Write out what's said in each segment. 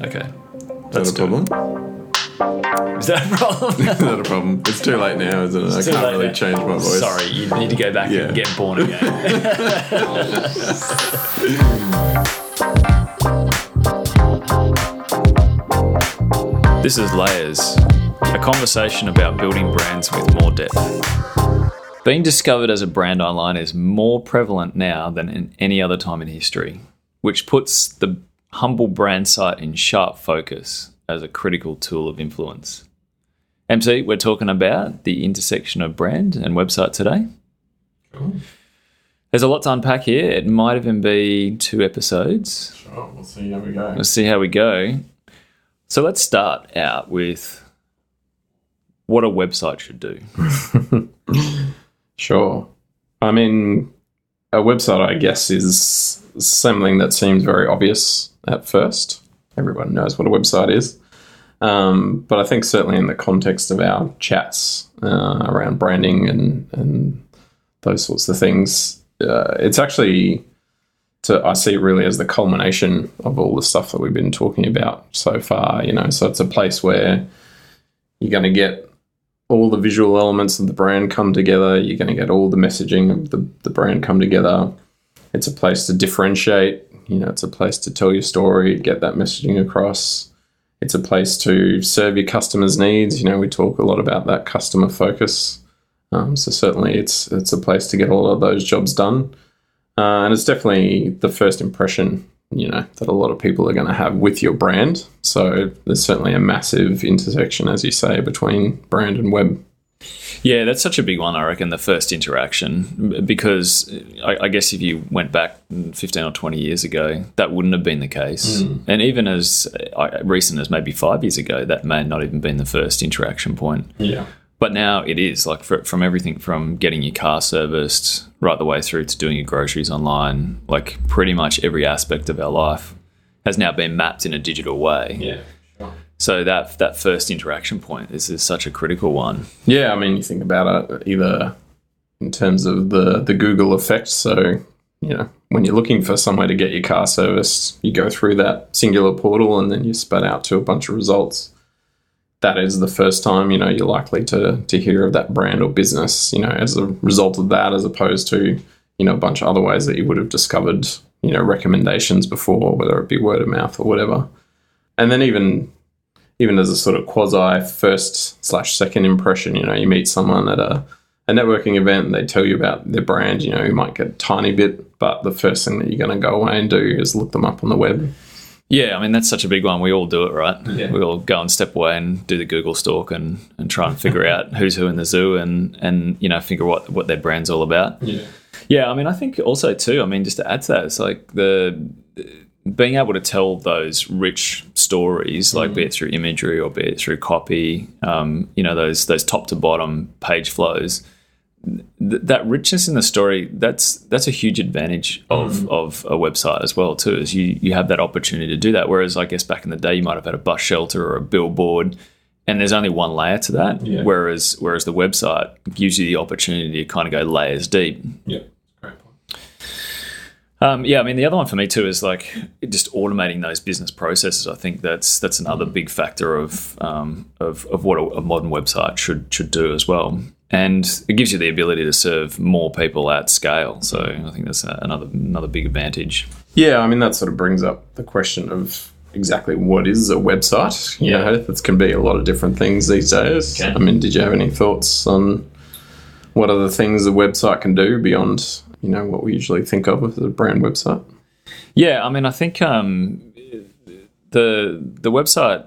Okay. Is that a problem? Is that a problem? Is that a problem? It's too late now, isn't it? I can't really now. change my voice. Sorry, you need to go back Yeah. and get born again. this is Layers, a conversation about building brands with more depth. Being discovered as a brand online is more prevalent now than in any other time in history, which puts the humble brand site in sharp focus as a critical tool of influence. MC, we're talking about the intersection of brand and website today. There's a lot to unpack here. It might even be two episodes. Sure, we'll see how we go. Let's see how we go. So let's start out with what a website should do. Sure. I mean, a website, I guess, is something that seems very obvious at first. Everyone knows what a website is. Um, but I think certainly in the context of our chats uh, around branding and, and those sorts of things, uh, it's actually, to, I see it really as the culmination of all the stuff that we've been talking about so far. You know, so it's a place where you're going to get all the visual elements of the brand come together. You're going to get all the messaging of the, the brand come together. It's a place to differentiate. You know, it's a place to tell your story, get that messaging across. It's a place to serve your customers' needs. You know, we talk a lot about that customer focus. Um, so certainly, it's it's a place to get all of those jobs done, uh, and it's definitely the first impression. You know that a lot of people are going to have with your brand. So there's certainly a massive intersection, as you say, between brand and web. Yeah, that's such a big one, I reckon, the first interaction. Because I, I guess if you went back 15 or 20 years ago, that wouldn't have been the case. Hmm. And even as recent as maybe five years ago, that may not even been the first interaction point. Yeah. But now it is like fr from everything from getting your car serviced right the way through to doing your groceries online. Like pretty much every aspect of our life has now been mapped in a digital way. Yeah. So that that first interaction point this is such a critical one. Yeah, I mean, you think about it either in terms of the the Google effect. So, you know, when you're looking for somewhere to get your car serviced, you go through that singular portal and then you spat out to a bunch of results. That is the first time you know you're likely to to hear of that brand or business. You know, as a result of that, as opposed to you know a bunch of other ways that you would have discovered you know recommendations before, whether it be word of mouth or whatever. And then even even as a sort of quasi first slash second impression, you know, you meet someone at a, a networking event and they tell you about their brand, you know, you might get a tiny bit, but the first thing that you're going to go away and do is look them up on the web. Yeah, I mean that's such a big one. We all do it, right? Yeah. We all go and step away and do the Google stalk and, and try and figure out who's who in the zoo and and you know figure what what their brand's all about. Yeah. Yeah, I mean I think also too. I mean just to add to that, it's like the being able to tell those rich stories, like be it through imagery or be it through copy, um, you know those those top to bottom page flows. Th- that richness in the story that's that's a huge advantage of of a website as well too is you you have that opportunity to do that whereas i guess back in the day you might have had a bus shelter or a billboard and there's only one layer to that Yeah. whereas whereas the website gives you the opportunity to kind of go layers deep Yeah. Um, yeah, I mean the other one for me too is like just automating those business processes. I think that's that's another big factor of um, of, of what a, a modern website should should do as well, and it gives you the ability to serve more people at scale. So I think that's a, another another big advantage. Yeah, I mean, that sort of brings up the question of exactly what is a website. You Yeah. know, that can be a lot of different things these days. Okay. I mean, did you have any thoughts on what other things a website can do beyond, you know, what we usually think of as a brand website? Yeah, I mean I think um, the the website.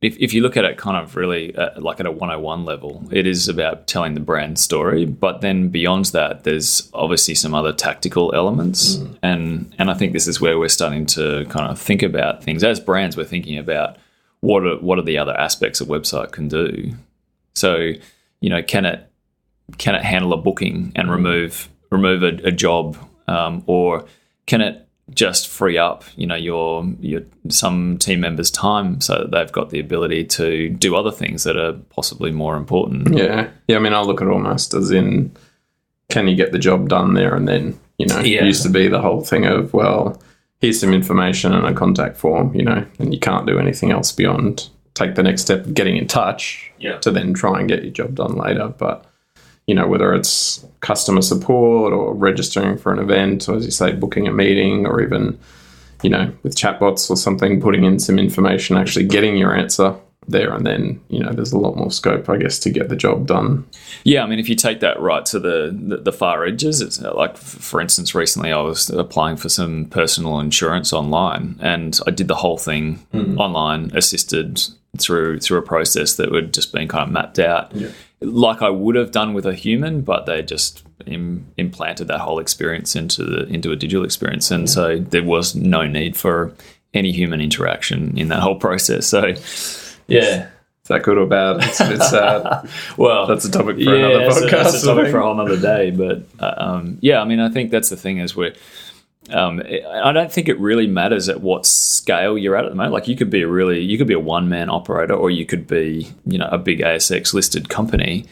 If, if you look at it kind of really uh, like at a 101 level, it is about telling the brand story. But then beyond that, there's obviously some other tactical elements. And, and I think this is where we're starting to kind of think about things. As brands, we're thinking about what are, what are the other aspects a website can do. So, you know, can it can it handle a booking and remove remove a, a job, um, or can it just free up, you know, your your some team members' time so that they've got the ability to do other things that are possibly more important. Yeah. Yeah, I mean, I look at almost as in can you get the job done there and then? You know, Yeah. it used to be the whole thing of, well, here's some information and a contact form, you know, and you can't do anything else beyond take the next step of getting in touch Yeah. to then try and get your job done later. But you know, whether it's customer support or registering for an event, or as you say, booking a meeting, or even, you know, with chatbots or something, putting in some information, actually getting your answer there and then, you know, there's a lot more scope, I guess, to get the job done. Yeah, I mean, if you take that right to the the, the far edges, it's uh, like, for instance, recently I was applying for some personal insurance online, and I did the whole thing online, assisted through through a process that would just been kind of mapped out, like I would have done with a human, but they just Im- implanted that whole experience into the into a digital experience, and so there was no need for any human interaction in that whole process. So, yeah. Is that good or bad? It's a bit sad. Well, That's a topic for another that's a- podcast. That's a topic for a whole other day. But uh, um, yeah, I mean, I think that's the thing is we're. Um, I don't think it really matters at what scale you're at at the moment. Like you could be a really, you could be a one man operator, or you could be, you know, a big ASX listed company.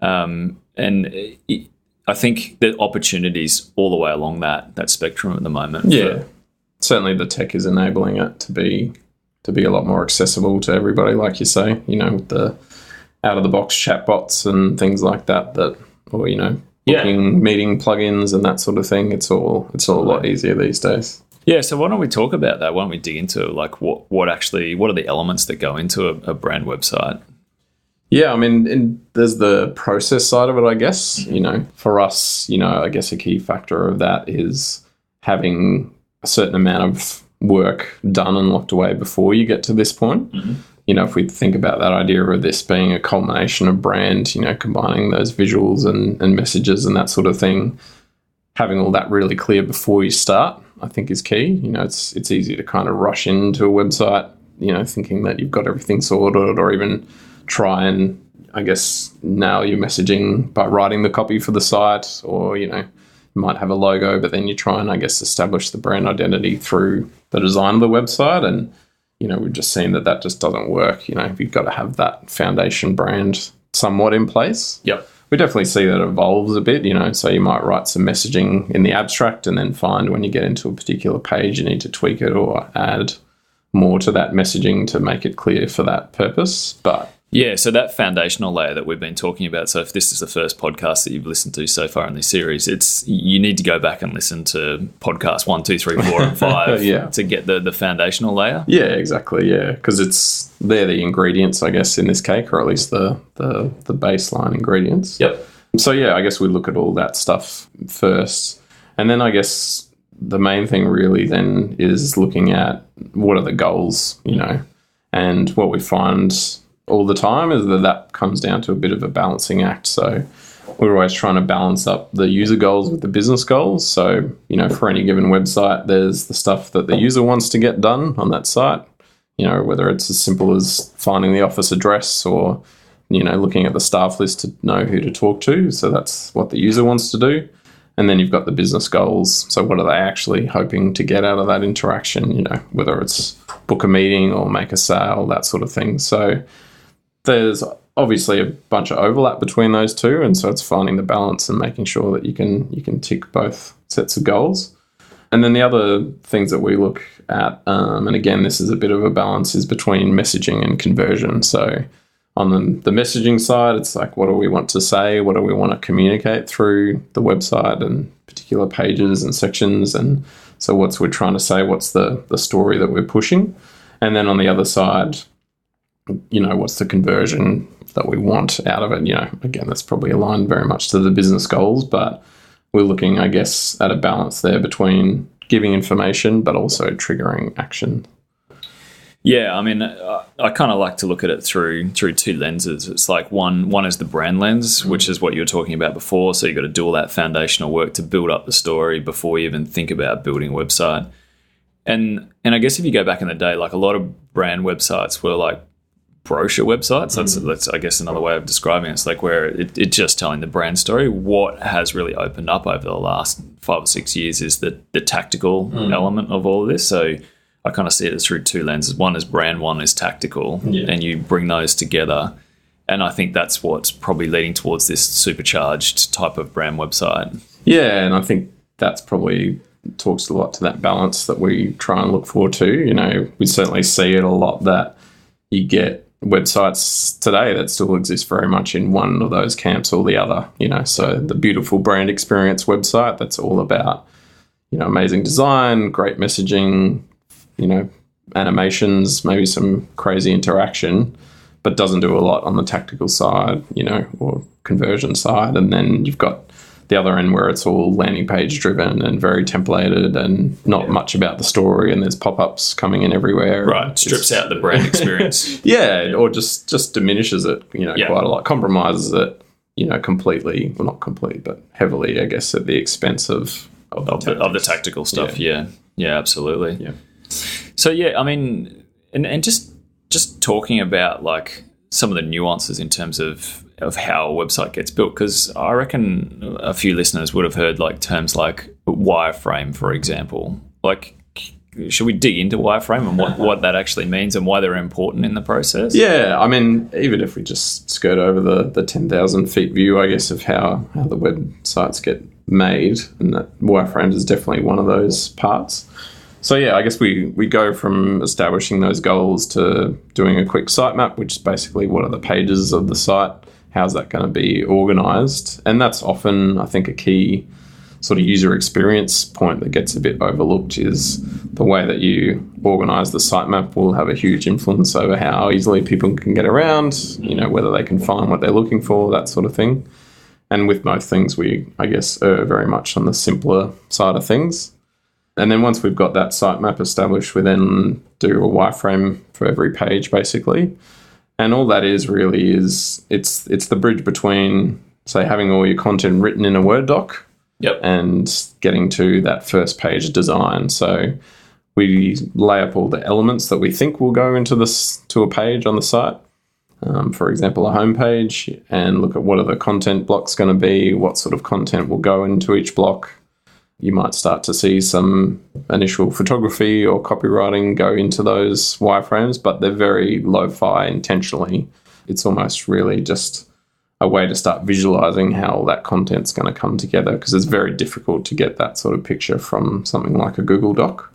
Um, and it, I think the opportunities all the way along that that spectrum at the moment. Yeah, certainly the tech is enabling it to be to be a lot more accessible to everybody, like you say. You know, the out of the box chatbots and things like that. That or you know, Yeah. meeting plugins and that sort of thing. It's all it's all a lot easier these days. Yeah, so why don't we talk about that? Why don't we dig into like what what actually what are the elements that go into a, a brand website? Yeah, I mean, and there's the process side of it, I guess. You know, for us, you know, I guess a key factor of that is having a certain amount of work done and locked away before you get to this point. Mm-hmm. You know, if we think about that idea of this being a culmination of brand, you know, combining those visuals and, and messages and that sort of thing, having all that really clear before you start, I think is key. You know, it's it's easy to kind of rush into a website, you know, thinking that you've got everything sorted or even try and I guess nail your messaging by writing the copy for the site or, you know, you might have a logo, but then you try and I guess establish the brand identity through the design of the website and you know, we've just seen that that just doesn't work. You know, you've got to have that foundation brand somewhat in place Yep. we definitely see that evolves a bit, you know. So you might write some messaging in the abstract and then find when you get into a particular page you need to tweak it or add more to that messaging to make it clear for that purpose. But Yeah, so that foundational layer that we've been talking about. So if this is the first podcast that you've listened to so far in this series, it's you need to go back and listen to podcast one, two, three, four, and five Yeah. to get the the foundational layer. yeah, exactly, yeah, because it's they're the ingredients, I guess, in this cake, or at least the the, the baseline ingredients. Yep. So yeah, I guess we look at all that stuff first, and then I guess the main thing really then is looking at what are the goals, you know, and what we find all the time is that that comes down to a bit of a balancing act. So we're always trying to balance up the user goals with the business goals. So you know, for any given website, there's the stuff that the user wants to get done on that site. You know, whether it's as simple as finding the office address or you know, looking at the staff list to know who to talk to. So that's what the user wants to do. And then you've got the business goals. So what are they actually hoping to get out of that interaction? You know, whether it's book a meeting or make a sale, that sort of thing. So there's obviously a bunch of overlap between those two, and so it's finding the balance and making sure that you can you can tick both sets of goals. And then the other things that we look at, um, and again, this is a bit of a balance, is between messaging and conversion. So on the, the messaging side, it's like, what do we want to say? What do we want to communicate through the website and particular pages and sections? And so, what's we're trying to say? What's the, the story that we're pushing? And then on the other side, you know, what's the conversion that we want out of it? You know, again, that's probably aligned very much to the business goals, but we're looking, I guess, at a balance there between giving information but also triggering action. Yeah, I mean, I, I kind of like to look at it through through two lenses. It's like one one is the brand lens, mm-hmm. which is what you were talking about before. So you got to do all that foundational work to build up the story before you even think about building a website. And and I guess if you go back in the day, like a lot of brand websites were like brochure websites. That's mm. that's I guess another way of describing it. It's like where it, it's just telling the brand story. What has really opened up over the last five or six years is the the tactical mm. element of all of this. So I kind of see it through two lenses. One is brand, one is tactical, Yeah. and you bring those together. And I think that's what's probably leading towards this supercharged type of brand website. Yeah, and I think that's probably talks a lot to that balance that we try and look for too. You know, we certainly see it a lot that you get websites today that still exist very much in one of those camps or the other. You know, so the beautiful brand experience website that's all about you know amazing design, great messaging, you know, animations, maybe some crazy interaction, but doesn't do a lot on the tactical side, you know, or conversion side. And then you've got the other end where it's all landing page driven and very templated and not yeah. much about the story and there's pop-ups coming in everywhere right strips out the brand experience yeah or just just diminishes it you know yeah. quite a lot compromises it you know completely well not completely but heavily i guess at the expense of of, of, the, of the, tactical stuff yeah. yeah yeah absolutely yeah so yeah i mean and, and just just talking about like some of the nuances in terms of of how a website gets built because I reckon a few listeners would have heard like terms like wireframe, for example. Like, should we dig into wireframe and what, what that actually means and why they're important in the process? Yeah, I mean, even if we just skirt over the, the 10,000 feet view, I guess, of how, how the websites get made, and that wireframes is definitely one of those parts. So yeah, I guess we we go from establishing those goals to doing a quick sitemap, which is basically what are the pages of the site, how's that going to be organized? And that's often, I think, a key sort of user experience point that gets a bit overlooked is the way that you organize the sitemap will have a huge influence over how easily people can get around, you know, whether they can find what they're looking for, that sort of thing. And with most things, we, I guess, err very much on the simpler side of things. And then once we've got that sitemap established, we then do a wireframe for every page, basically and all that is really is it's it's the bridge between say having all your content written in a Word doc yep. and getting to that first page design. So we lay up all the elements that we think will go into this to a page on the site. Um, for example, a homepage, and look at what are the content blocks going to be, what sort of content will go into each block, you might start to see some initial photography or copywriting go into those wireframes, but they're very lo fi intentionally. It's almost really just a way to start visualizing how that content's going to come together because it's very difficult to get that sort of picture from something like a Google Doc.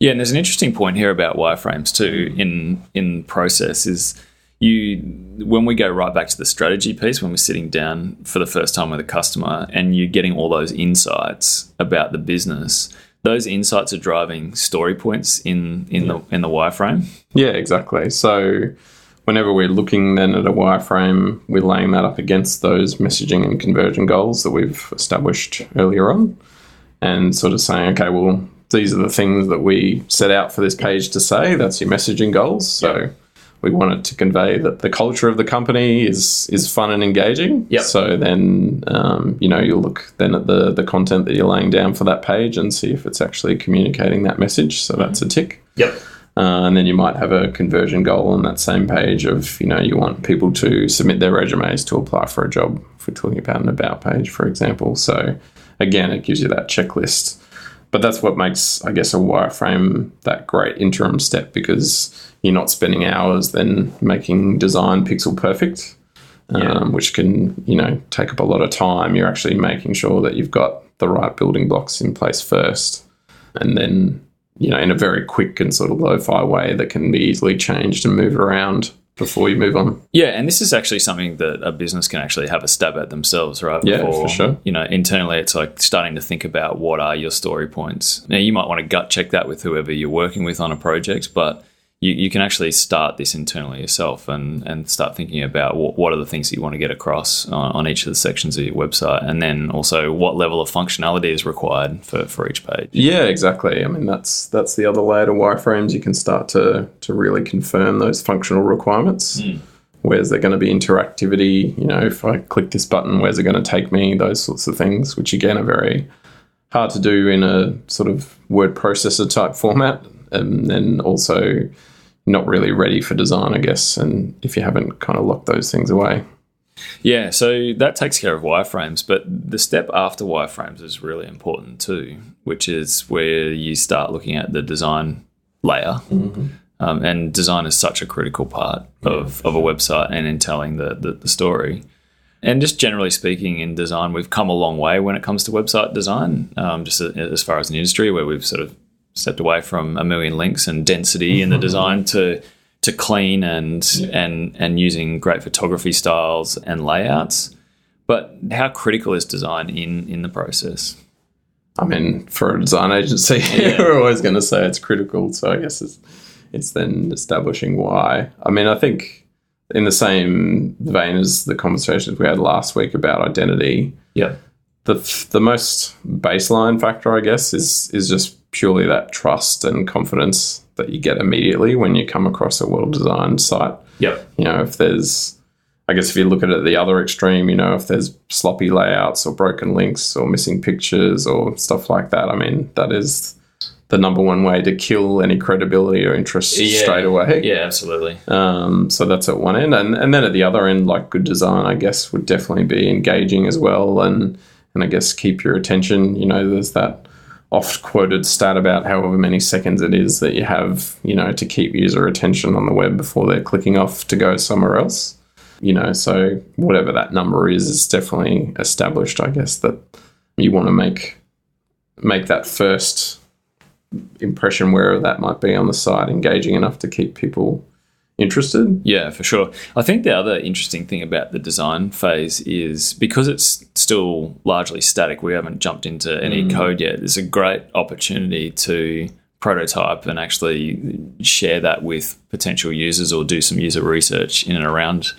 Yeah, and there's an interesting point here about wireframes too in in process is you when we go right back to the strategy piece when we're sitting down for the first time with a customer and you're getting all those insights about the business those insights are driving story points in in yeah. the in the wireframe. Yeah exactly. So whenever we're looking then at a wireframe we're laying that up against those messaging and conversion goals that we've established earlier on and sort of saying okay well these are the things that we set out for this page to say. That's your messaging goals. So yeah we want it to convey that the culture of the company is is fun and engaging. Yep. So then, um, you know, you'll look then at the the content that you're laying down for that page and see if it's actually communicating that message. So that's a tick. Yep. Uh, and then you might have a conversion goal on that same page of you know you want people to submit their resumes to apply for a job. If we're talking about an about page, for example. So again, it gives you that checklist. But that's what makes, I guess, a wireframe that great interim step because you're not spending hours then making design pixel perfect, yeah. um, which can you know take up a lot of time. You're actually making sure that you've got the right building blocks in place first, and then you know in a very quick and sort of lo-fi way that can be easily changed and moved around before you move on. Yeah, and this is actually something that a business can actually have a stab at themselves, right? Yeah, Before, for sure. You know, internally, it's like starting to think about what are your story points. Now, you might want to gut check that with whoever you're working with on a project, but you, you can actually start this internally yourself and, and start thinking about what, what are the things that you want to get across on, on, each of the sections of your website and then also what level of functionality is required for, for each page. Yeah, exactly. I mean that's that's the other layer to wireframes. You can start to to really confirm those functional requirements. Mm. Where's there going to be interactivity? You know, if I click this button, where's it going to take me? Those sorts of things, which again are very hard to do in a sort of word processor type format. And then also not really ready for design, I guess, and if you haven't kind of locked those things away. Yeah, so that takes care of wireframes, but the step after wireframes is really important too, which is where you start looking at the design layer. Mm-hmm. Um, and design is such a critical part of, of a website and in telling the, the, the story. and just generally speaking, in design, we've come a long way when it comes to website design. Um, just as far as an industry, where we've sort of stepped away from a million links and density in the mm-hmm. design to to clean and and and using great photography styles and layouts. But how critical is design in in the process? I mean, for a design agency, we're always going to say it's critical. So I guess it's it's then establishing why. I mean, I think in the same vein as the conversations we had last week about identity, Yeah. the the most baseline factor, I guess, is is just purely that trust and confidence that you get immediately when you come across a well designed site. Yep. You know, if there's, I guess, if you look at it at the other extreme, you know, if there's sloppy layouts or broken links or missing pictures or stuff like that, I mean, that is the number one way to kill any credibility or interest straight away. Yeah, absolutely. Um, so that's at one end, and and then at the other end, like good design, I guess would definitely be engaging as well, and and I guess keep your attention. You know, there's that oft quoted stat about however many seconds it is that you have, you know, to keep user attention on the web before they're clicking off to go somewhere else. You know, so whatever that number is, is definitely established. I guess that you want to make make that first impression wherever that might be on the site engaging enough to keep people interested. Yeah, for sure. I think the other interesting thing about the design phase is because it's still largely static, we haven't jumped into any code yet. There's a great opportunity to prototype and actually share that with potential users or do some user research in and around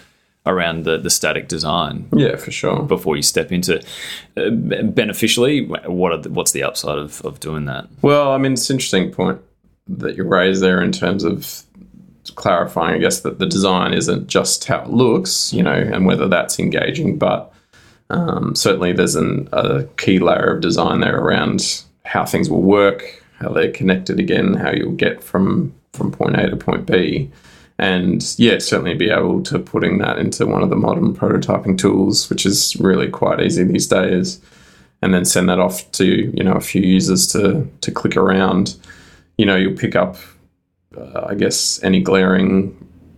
around the, the static design Yeah, for sure. before you step into it. Uh, beneficially what are the, what's the upside of, of doing that Well, I mean, it's an interesting point that you raise there in terms of clarifying, I guess, that the design isn't just how it looks, you know, and whether that's engaging, but um, certainly there's an, a key layer of design there around how things will work, how they're connected again, how you'll get from from point A to point B. And yeah, certainly be able to putting that into one of the modern prototyping tools, which is really quite easy these days, and then send that off to you know a few users to to click around. You know, you'll pick up, uh, I guess, any glaring,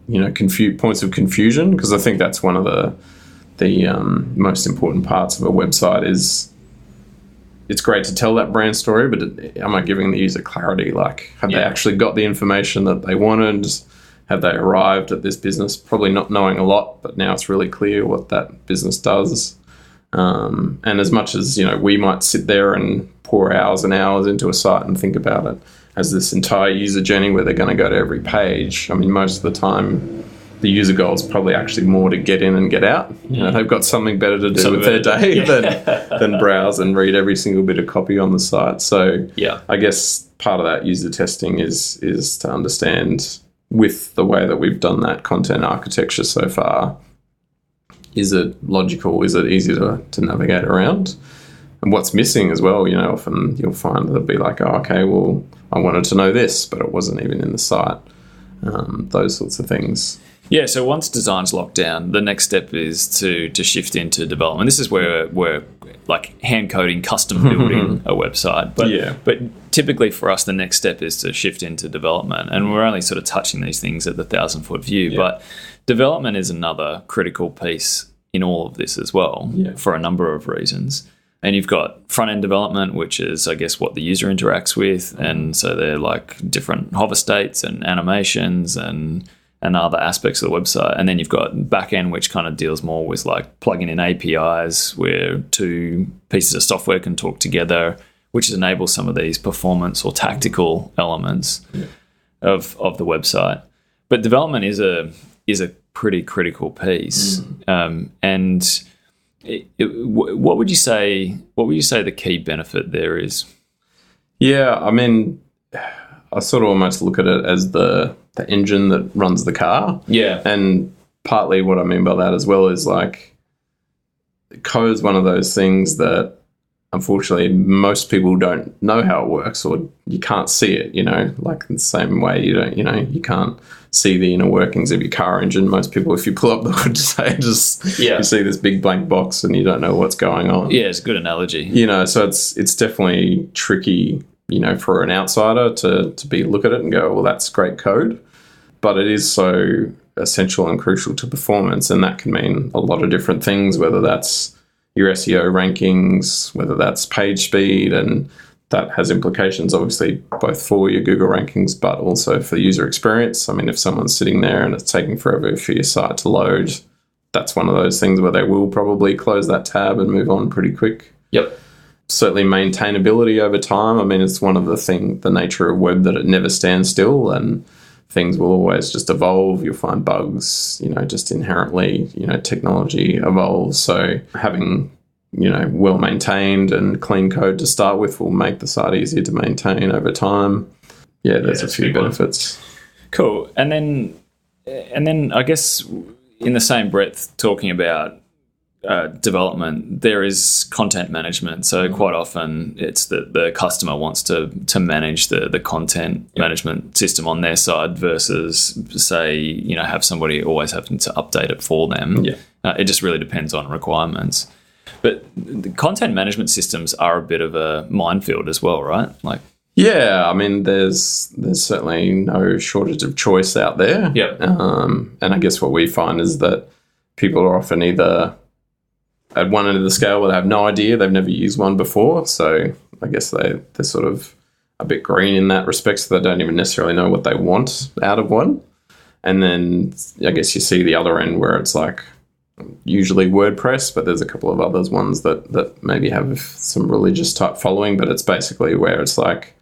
you know, confu- points of confusion because I think that's one of the the um, most important parts of a website is it's great to tell that brand story, but am I giving the user clarity? Like, have they actually got the information that they wanted? Have they arrived at this business probably not knowing a lot, but now it's really clear what that business does? Um, and as much as you know, we might sit there and pour hours and hours into a site and think about it as this entire user journey where they're going to go to every page. I mean, most of the time, the user goal is probably actually more to get in and get out. You know, they've got something better to do Something with their day to- than than browse and read every single bit of copy on the site. So yeah I guess part of that user testing is is to understand with the way that we've done that content architecture so far, is it logical? Is it easy to, to navigate around? And what's missing as well, you know, often you'll find they'll be like, oh, okay, well, I wanted to know this, but it wasn't even in the site. Um, those sorts of things. Yeah, so once design's locked down, the next step is to to shift into development. This is where we're like hand coding, custom building a website. But Yeah. but typically for us, the next step is to shift into development, and we're only sort of touching these things at the thousand foot view. But development is another critical piece in all of this as well, Yeah. for a number of reasons. And you've got front end development, which is, I guess, what the user interacts with. And so they're like different hover states and animations and and other aspects of the website. And then you've got back end, which kind of deals more with like plugging in APIs where two pieces of software can talk together, which enables some of these performance or tactical elements of of the website. But development is a is a pretty critical piece. Um, and it, it, what would you say? What would you say the key benefit there is? Yeah, I mean, I sort of almost look at it as the the engine that runs the car. Yeah, And partly what I mean by that as well is like code is one of those things that unfortunately most people don't know how it works or you can't see it, you know, like in the same way you don't, you know, you can't see the inner workings of your car engine. Most people, if you pull up the hood say just Yeah. you see this big blank box and you don't know what's going on yeah, it's a good analogy. you know so it's it's definitely tricky you know for an outsider to to be look at it and go well that's great code but it is so essential and crucial to performance, and that can mean a lot of different things, whether that's your SEO rankings, whether that's page speed, and that has implications obviously both for your Google rankings, but also for user experience. I mean, if someone's sitting there and it's taking forever for your site to load, that's one of those things where they will probably close that tab and move on pretty quick. Yep. Certainly maintainability over time. I mean, it's one of the thing, the nature of web that it never stands still and things will always just evolve. You'll find bugs, you know, just inherently, you know, technology evolves. So having you know, well maintained and clean code to start with will make the site easier to maintain over time. Yeah, there's Yeah, a few big one. benefits. Cool. And then, and then I guess in the same breath, talking about uh, development, there is content management. So quite often, it's that the customer wants to to manage the the content management system on their side versus say you know have somebody always having to update it for them. Yeah. Uh, it just really depends on requirements. But the content management systems are a bit of a minefield as well, right? Like, Yeah, I mean, there's there's certainly no shortage of choice out there. Yep. Um, and I guess what we find is that people are often either at one end of the scale where they have no idea, they've never used one before. So I guess they, they're sort of a bit green in that respect, so they don't even necessarily know what they want out of one. And then I guess you see the other end where it's like usually WordPress, but there's a couple of others ones that, that maybe have some religious type following, but it's basically where it's like,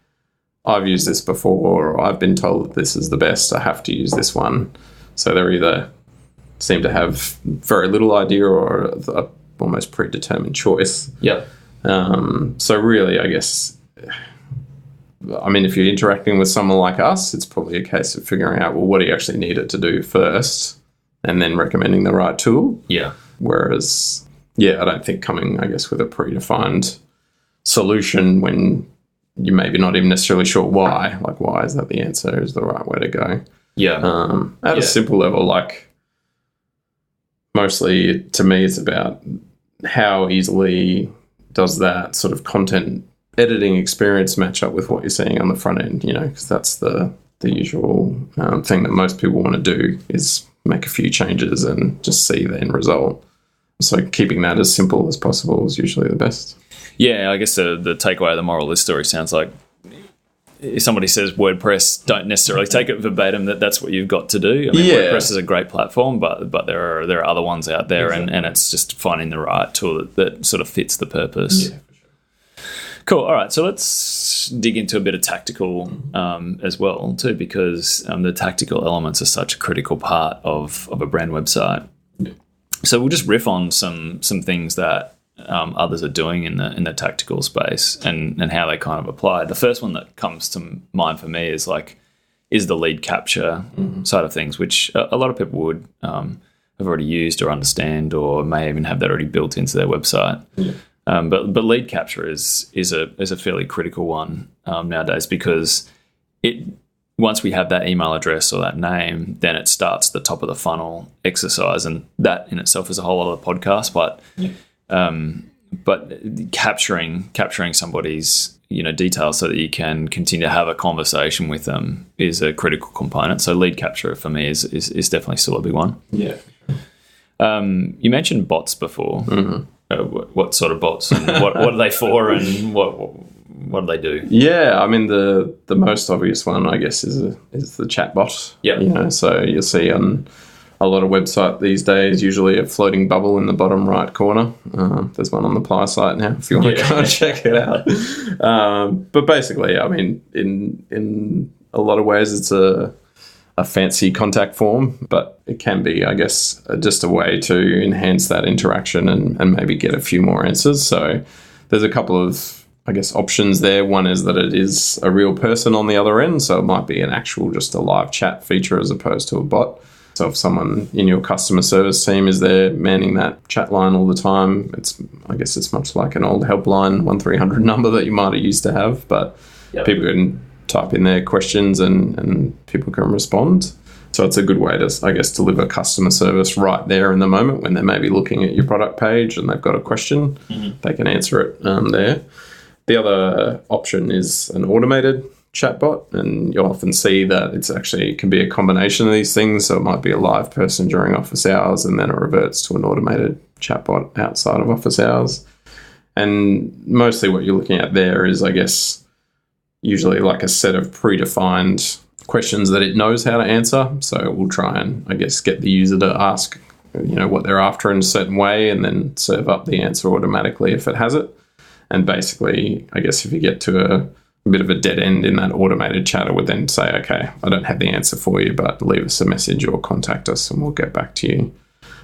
I've used this before, or I've been told that this is the best, I have to use this one. So they're either seem to have very little idea or a almost predetermined choice. Yeah. Um, so really, I guess, I mean, if you're interacting with someone like us, it's probably a case of figuring out, well, what do you actually need it to do first, and then recommending the right tool. Yeah. Whereas, yeah, I don't think coming, I guess, with a predefined solution when you're maybe not even necessarily sure why, like why is that the answer, is the right way to go. Yeah. Um, at Yeah. a simple level, like mostly to me, it's about how easily does that sort of content editing experience match up with what you're seeing on the front end, you know, because that's the, the usual um, thing that most people want to do is make a few changes and just see the end result. So keeping that as simple as possible is usually the best. Yeah, I guess the, the takeaway of the moral of this story sounds like if somebody says WordPress, don't necessarily take it verbatim that that's what you've got to do. I mean, Yeah. WordPress is a great platform, but but there are there are other ones out there, and, and it's just finding the right tool that, that sort of fits the purpose. Cool. All right. So let's dig into a bit of tactical um, as well, too, because um, the tactical elements are such a critical part of, of a brand website. So we'll just riff on some some things that um, others are doing in the in the tactical space and and how they kind of apply. The first one that comes to mind for me is like is the lead capture side of things, which a, a lot of people would um, have already used or understand, or may even have that already built into their website. Um, but but lead capture is is a is a fairly critical one um, nowadays because it once we have that email address or that name, then it starts the top of the funnel exercise, and that in itself is a whole other podcast. But um, but capturing capturing somebody's you know details so that you can continue to have a conversation with them is a critical component. So lead capture for me is is, is definitely still a big one. Yeah. Um, you mentioned bots before. Uh, what, what sort of bots and what, what are they for and what, what what do they do? Yeah, I mean the the most obvious one, I guess, is a, is the chatbot. Yeah, You know, so you'll see on a lot of website these days, usually a floating bubble in the bottom right corner. Um, there's one on the Ply site now if you want Yeah. to go and check it out. Um, but basically, I mean, in in a lot of ways, it's a a fancy contact form, but it can be, I guess, uh, just a way to enhance that interaction and, and maybe get a few more answers. So there's a couple of, I guess, options there. One is that it is a real person on the other end, so it might be an actual, just a live chat feature as opposed to a bot. So if someone in your customer service team is there manning that chat line all the time, it's I guess it's much like an old helpline one three hundred number that you might have used to have, but Yep. people can type in their questions and, and people can respond. So it's a good way to, I guess, deliver customer service right there in the moment when they're maybe looking at your product page and they've got a question, they can answer it um, there. The other option is an automated chatbot, and you'll often see that it's actually it can be a combination of these things. So it might be a live person during office hours, and then it reverts to an automated chatbot outside of office hours. And mostly, what you're looking at there is, I guess, usually like a set of predefined questions that it knows how to answer. So it will try and, I guess, get the user to ask, you know, what they're after in a certain way, and then serve up the answer automatically if it has it. And basically, I guess if you get to a, a bit of a dead end in that automated chat, it would then say, okay, I don't have the answer for you, but leave us a message or contact us and we'll get back to you.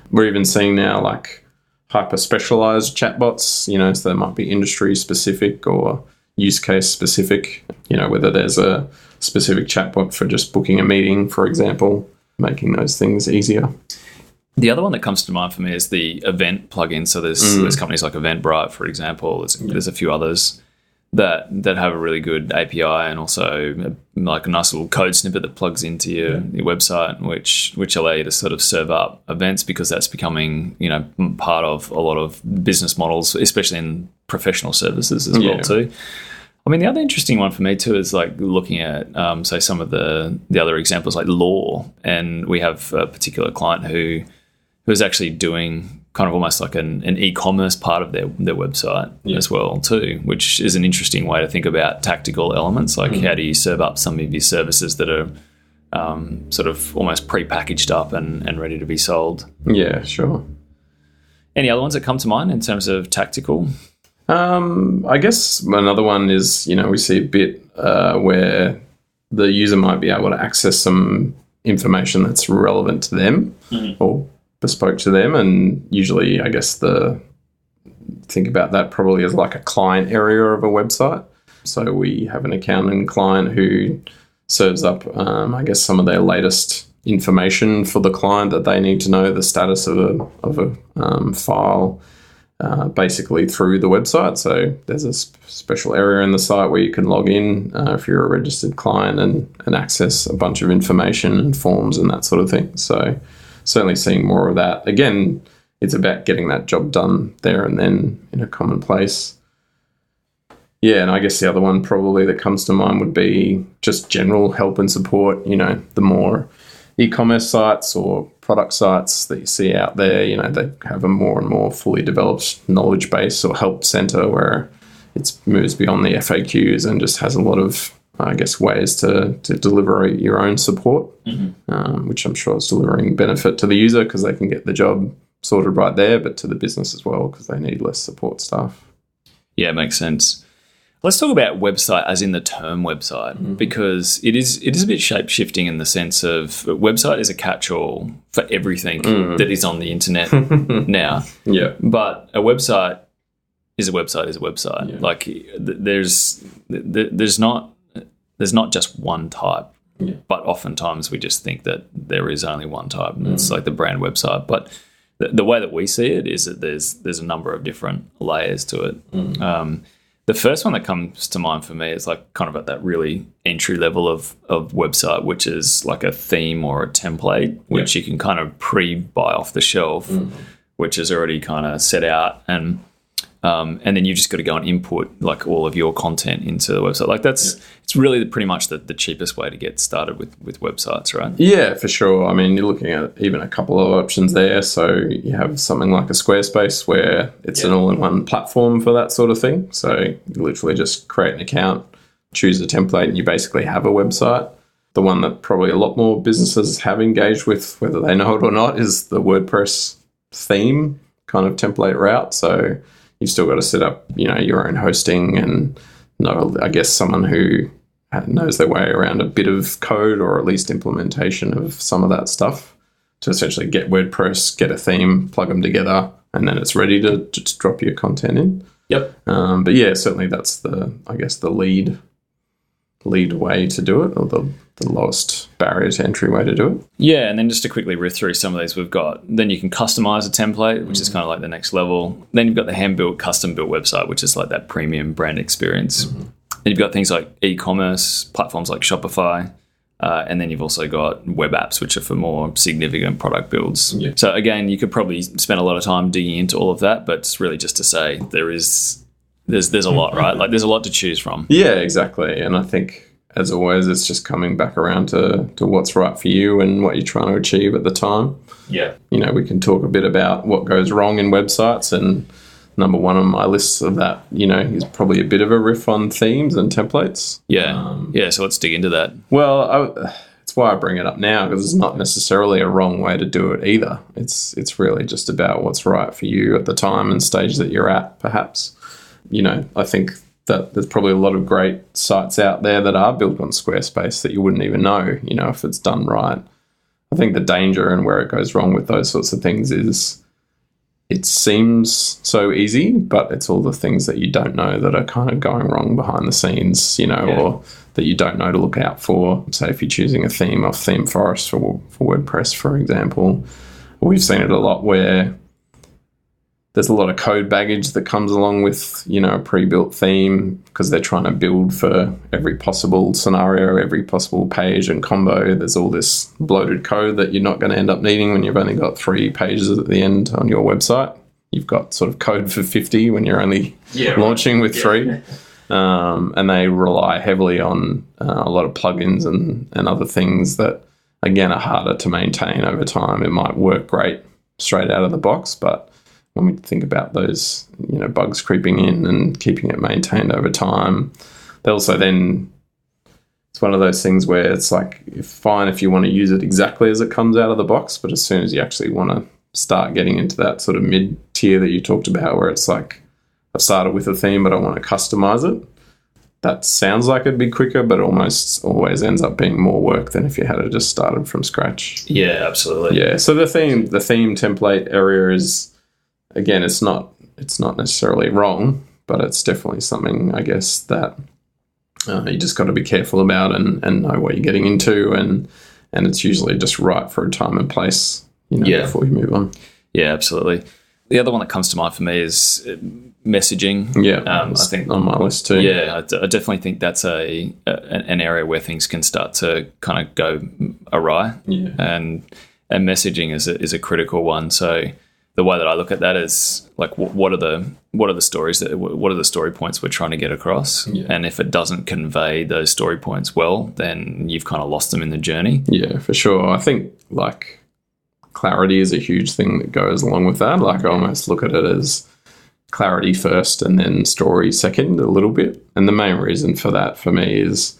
We're even seeing now like hyper specialized chatbots, you know, so they might be industry specific or use case specific, you know, whether there's a specific chatbot for just booking a meeting, for example, making those things easier. The other one that comes to mind for me is the event plugin. So there's Mm. there's companies like Eventbrite, for example. There's, there's a few others that that have a really good API and also like a nice little code snippet that plugs into your, your website, which which allow you to sort of serve up events because that's becoming you know part of a lot of business models, especially in professional services as Yeah. well too. I mean, the other interesting one for me too is like looking at, um, say, some of the the other examples like law, and we have a particular client who who is actually doing kind of almost like an, an e-commerce part of their their website as well too, which is an interesting way to think about tactical elements. Like how do you serve up some of your services that are um, sort of almost pre-packaged up and, and ready to be sold. Yeah, sure. Any other ones that come to mind in terms of tactical? Um, I guess another one is, you know, we see a bit uh, where the user might be able to access some information that's relevant to them or bespoke to them. And usually, I guess the think about that probably as like a client area of a website. So we have an accounting client who serves up, um, I guess, some of their latest information for the client that they need to know the status of a of a um, file uh, basically through the website. So there's a sp- special area in the site where you can log in uh, if you're a registered client and, and access a bunch of information and forms and that sort of thing. So certainly seeing more of that. Again, it's about getting that job done there and then in a common place. Yeah, and I guess the other one probably that comes to mind would be just general help and support. You know, the more e-commerce sites or product sites that you see out there, you know, they have a more and more fully developed knowledge base or help center where it moves beyond the FAQs and just has a lot of, I guess, ways to, to deliver your own support, mm-hmm. um, which I'm sure is delivering benefit to the user because they can get the job sorted right there, but to the business as well because they need less support staff. Yeah, it makes sense. Let's talk about website as in the term website mm-hmm. because it is it is a bit shape shifting in the sense of website is a catch all for everything mm. that is on the internet now. Yeah. But a website is a website is a website. Yeah. Like th- there's th- there's not there's not just one type. Yeah. But oftentimes we just think that there is only one type, and it's mm. like the brand website. But the, the way that we see it is that there's there's a number of different layers to it. Mm. Um, the first one that comes to mind for me is like kind of at that really entry level of of website, which is like a theme or a template, which you can kind of pre buy off the shelf, mm. which is already kind of set out and. Um, and then you've just got to go and input like all of your content into the website. Like that's it's really pretty much the, the cheapest way to get started with with websites, right? Yeah, for sure. I mean, you're looking at even a couple of options there. So you have something like a Squarespace where it's an all in one platform for that sort of thing. So you literally just create an account, choose a template, and you basically have a website. The one that probably a lot more businesses have engaged with, whether they know it or not, is the WordPress theme kind of template route. So you've still got to set up, you know, your own hosting and know, I guess, someone who knows their way around a bit of code or at least implementation of some of that stuff to essentially get WordPress, get a theme, plug them together, and then it's ready to just drop your content in. Yep. Um, but yeah, certainly that's the, I guess, the lead lead way to do it, or the, the lowest barrier to entry way to do it. Yeah, and then just to quickly riff through some of these we've got, then you can customize a template, which is kind of like the next level. Then you've got the hand built, custom built website, which is like that premium brand experience. Then you've got things like e commerce platforms like Shopify. Uh, and then you've also got web apps, which are for more significant product builds. Yeah. So again, you could probably spend a lot of time digging into all of that, but it's really just to say there is there's there's a lot, right? Like there's a lot to choose from. Yeah, exactly. And I think as always, it's just coming back around to, to what's right for you and what you're trying to achieve at the time. Yeah. You know, we can talk a bit about what goes wrong in websites and number one on my list of that, you know, is probably a bit of a riff on themes and templates. Yeah. Um, yeah. So let's dig into that. Well, I, it's why I bring it up now because it's not necessarily a wrong way to do it either. It's it's really just about what's right for you at the time and stage that you're at, perhaps. You know, I think that there's probably a lot of great sites out there that are built on Squarespace that you wouldn't even know, you know, if it's done right. I think the danger and where it goes wrong with those sorts of things is it seems so easy, but it's all the things that you don't know that are kind of going wrong behind the scenes, you know, Yeah. or that you don't know to look out for. Say if you're choosing a theme off Theme Forest for, for WordPress, for example, we've seen it a lot where there's a lot of code baggage that comes along with you know a pre-built theme because they're trying to build for every possible scenario every possible page and combo. There's all this bloated code that you're not going to end up needing when you've only got three pages at the end on your website. You've got sort of code for 50 when you're only Yeah, right. launching with three. Um, and they rely heavily on uh, a lot of plugins and, and other things that again are harder to maintain over time. It might work great straight out of the box but when we think about those you know bugs creeping in and keeping it maintained over time they also then it's one of those things where it's like fine if you want to use it exactly as it comes out of the box but as soon as you actually want to start getting into that sort of mid tier that you talked about where it's like i've started with a theme but i want to customize it that sounds like it'd be quicker but almost always ends up being more work than if you had it just started from scratch Yeah. Absolutely. yeah. So the theme the theme template area is again it's not it's not necessarily wrong, but it's definitely something I guess that uh, you just got to be careful about and, and know what you're getting into and and it's usually just right for a time and place you know Yeah. before you move on. Yeah. Absolutely. The other one that comes to mind for me is uh, messaging. Yeah, Um, I think on my list too. Yeah, I, d- I definitely think that's a, a an area where things can start to kind of go awry, Yeah. and and messaging is a, is a critical one. So the way that I look at that is like, wh- what are the what are the stories that wh- what are the story points we're trying to get across, Yeah. and if it doesn't convey those story points well, then you've kind of lost them in the journey. Yeah, for sure. I think like clarity is a huge thing that goes along with that. Like I almost look at it as clarity first and then story second a little bit. And the main reason for that for me is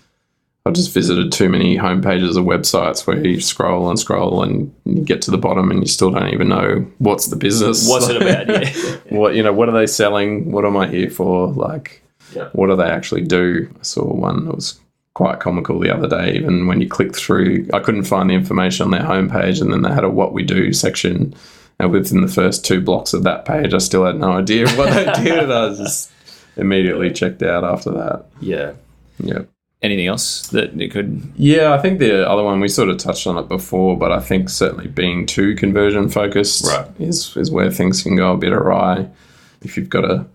I've just visited too many homepages of websites where you scroll and scroll and you get to the bottom and you still don't even know what's the business. What's it about? Yeah. what you know, what are they selling? What am I here for? Like Yeah. what do they actually do? I saw one that was quite comical the other day. Even when you click through, I couldn't find the information on their homepage, and then they had a "What We Do" section. And within the first two blocks of that page, I still had no idea what they did. I was just immediately checked out after that. yeah. Yeah. Anything else that it could? Yeah, I think the other one we sort of touched on it before, but I think certainly being too conversion focused Right. is is where things can go a bit awry. If you've got a,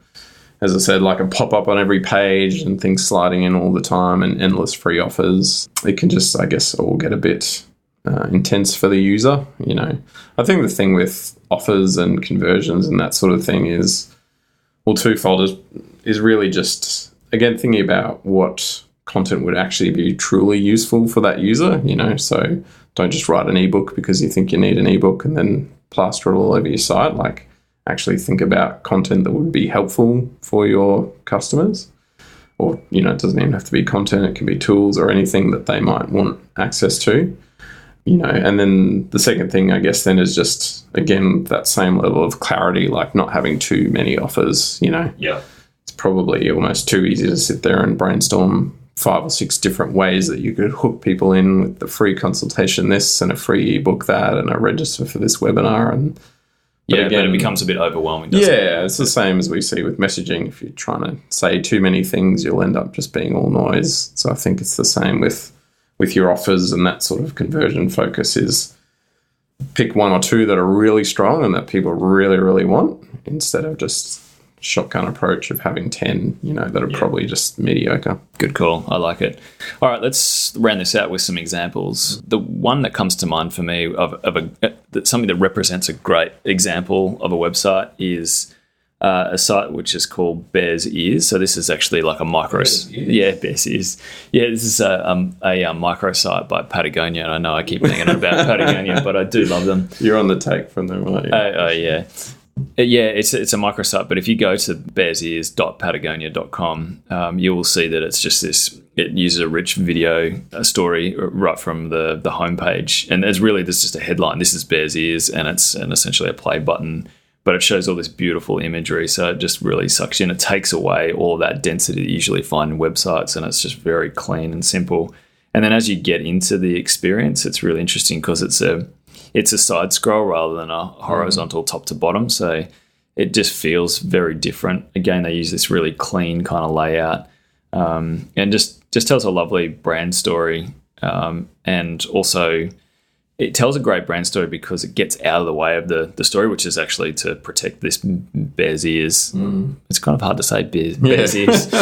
as I said, like a pop up on every page and things sliding in all the time and endless free offers, it can just, I guess, all get a bit uh, intense for the user. You know, I think the thing with offers and conversions and that sort of thing is, well, twofold is is really just again thinking about what content would actually be truly useful for that user. You know, so don't just write an ebook because you think you need an ebook and then plaster it all over your site. Like, actually think about content that would be helpful for your customers. Or, you know, it doesn't even have to be content, it can be tools or anything that they might want access to. You know, and then the second thing, I guess, then is just, again, that same level of clarity, like not having too many offers, you know, Yeah. it's probably almost too easy to sit there and brainstorm five or six different ways that you could hook people in with the free consultation this and a free ebook that and a register for this webinar and Yeah, but again- it becomes a bit overwhelming. Doesn't it? yeah it's the same as we see with messaging if you're trying to say too many things you'll end up just being all noise so i think it's the same with with your offers and that sort of conversion focus is pick one or two that are really strong and that people really really want instead of just shotgun approach of having 10 you know that are probably just mediocre Good call. I like it. All right, let's round this out with some examples. The one that comes to mind for me of, of a that something that represents a great example of a website is uh, a site which is called Bears Ears. So this is actually like a micro, Bears yeah, Bears Ears. Yeah, this is a um, a, um micro site by Patagonia. And I know I keep hanging on about Patagonia, but I do love them. You're on the take from them, aren't you? Oh, oh. Uh, Yeah, it's it's a microsite, but if you go to bearsears.patagonia.com, um, you will see that it's just this. It uses a rich video a story right from the the homepage, and there's really there's just a headline. This is Bears Ears, and it's and essentially a play button, but it shows all this beautiful imagery. So it just really sucks in. It takes away all that density that you usually find in websites, and it's just very clean and simple. And then as you get into the experience, it's really interesting because it's a it's a side scroll rather than a horizontal top to bottom. So it just feels very different. Again, they use this really clean kind of layout um, and just just tells a lovely brand story. Um, and also, it tells a great brand story because it gets out of the way of the, the story, which is actually to protect this bear's ears. It's kind of hard to say bear's, bear's ears.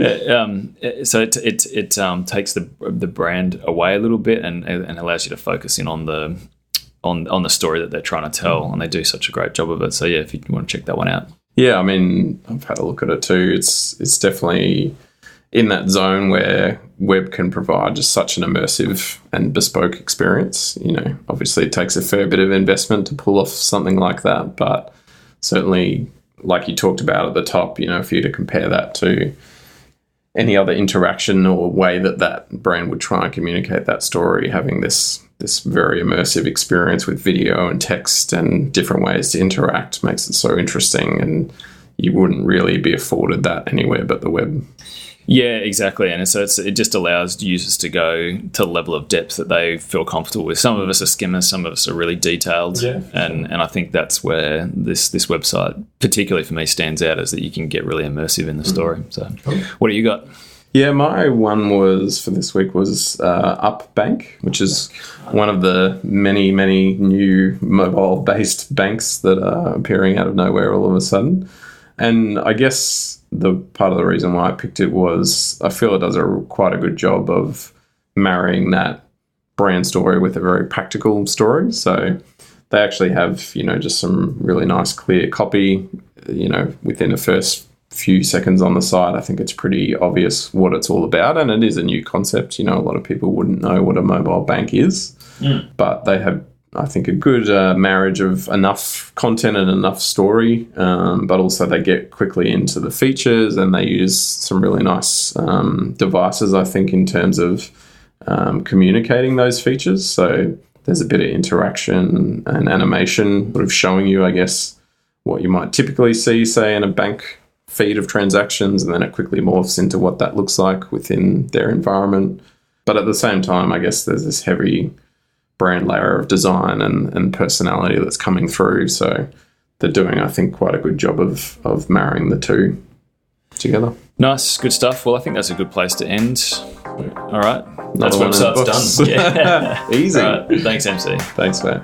Uh, um, so it it, it um, takes the the brand away a little bit and and allows you to focus in on the on on the story that they're trying to tell, mm. and they do such a great job of it. So yeah, if you want to check that one out, Yeah, I mean, I've had a look at it too. It's it's definitely in that zone where web can provide just such an immersive and bespoke experience. You know, obviously it takes a fair bit of investment to pull off something like that, but certainly, like you talked about at the top, you know, if you to compare that to any other interaction or way that that brand would try and communicate that story, having this this very immersive experience with video and text and different ways to interact makes it so interesting and you wouldn't really be afforded that anywhere but the web. yeah, exactly. And so it's, it just allows users to go to the level of depth that they feel comfortable with. Some of us are skimmers, some of us are really detailed, Yeah, and and I think that's where this this website, particularly for me, stands out is that you can get really immersive in the mm. story. So, what do you got? Yeah, my one was for this week was uh, Up Bank, which is one of the many, many new mobile based banks that are appearing out of nowhere all of a sudden. And I guess the part of the reason why I picked it was I feel it does a quite a good job of marrying that brand story with a very practical story. So they actually have, you know, just some really nice, clear copy, you know, within the first few seconds on the site. I think it's pretty obvious what it's all about. And it is a new concept. You know, a lot of people wouldn't know what a mobile bank is, but they have. I think a good uh, marriage of enough content and enough story, um, but also they get quickly into the features and they use some really nice um, devices. I think in terms of um, communicating those features. So there's a bit of interaction and animation, sort of showing you, I guess, what you might typically see, say, in a bank feed of transactions, and then it quickly morphs into what that looks like within their environment. But at the same time, I guess there's this heavy brand layer of design and, and personality that's coming through. So they're doing, I think, quite a good job of, of marrying the two together. Nice, good stuff. Well, I think that's a good place to end. All right, that's Another in website's done. Yeah. Easy. Right, thanks, MC. Thanks, mate.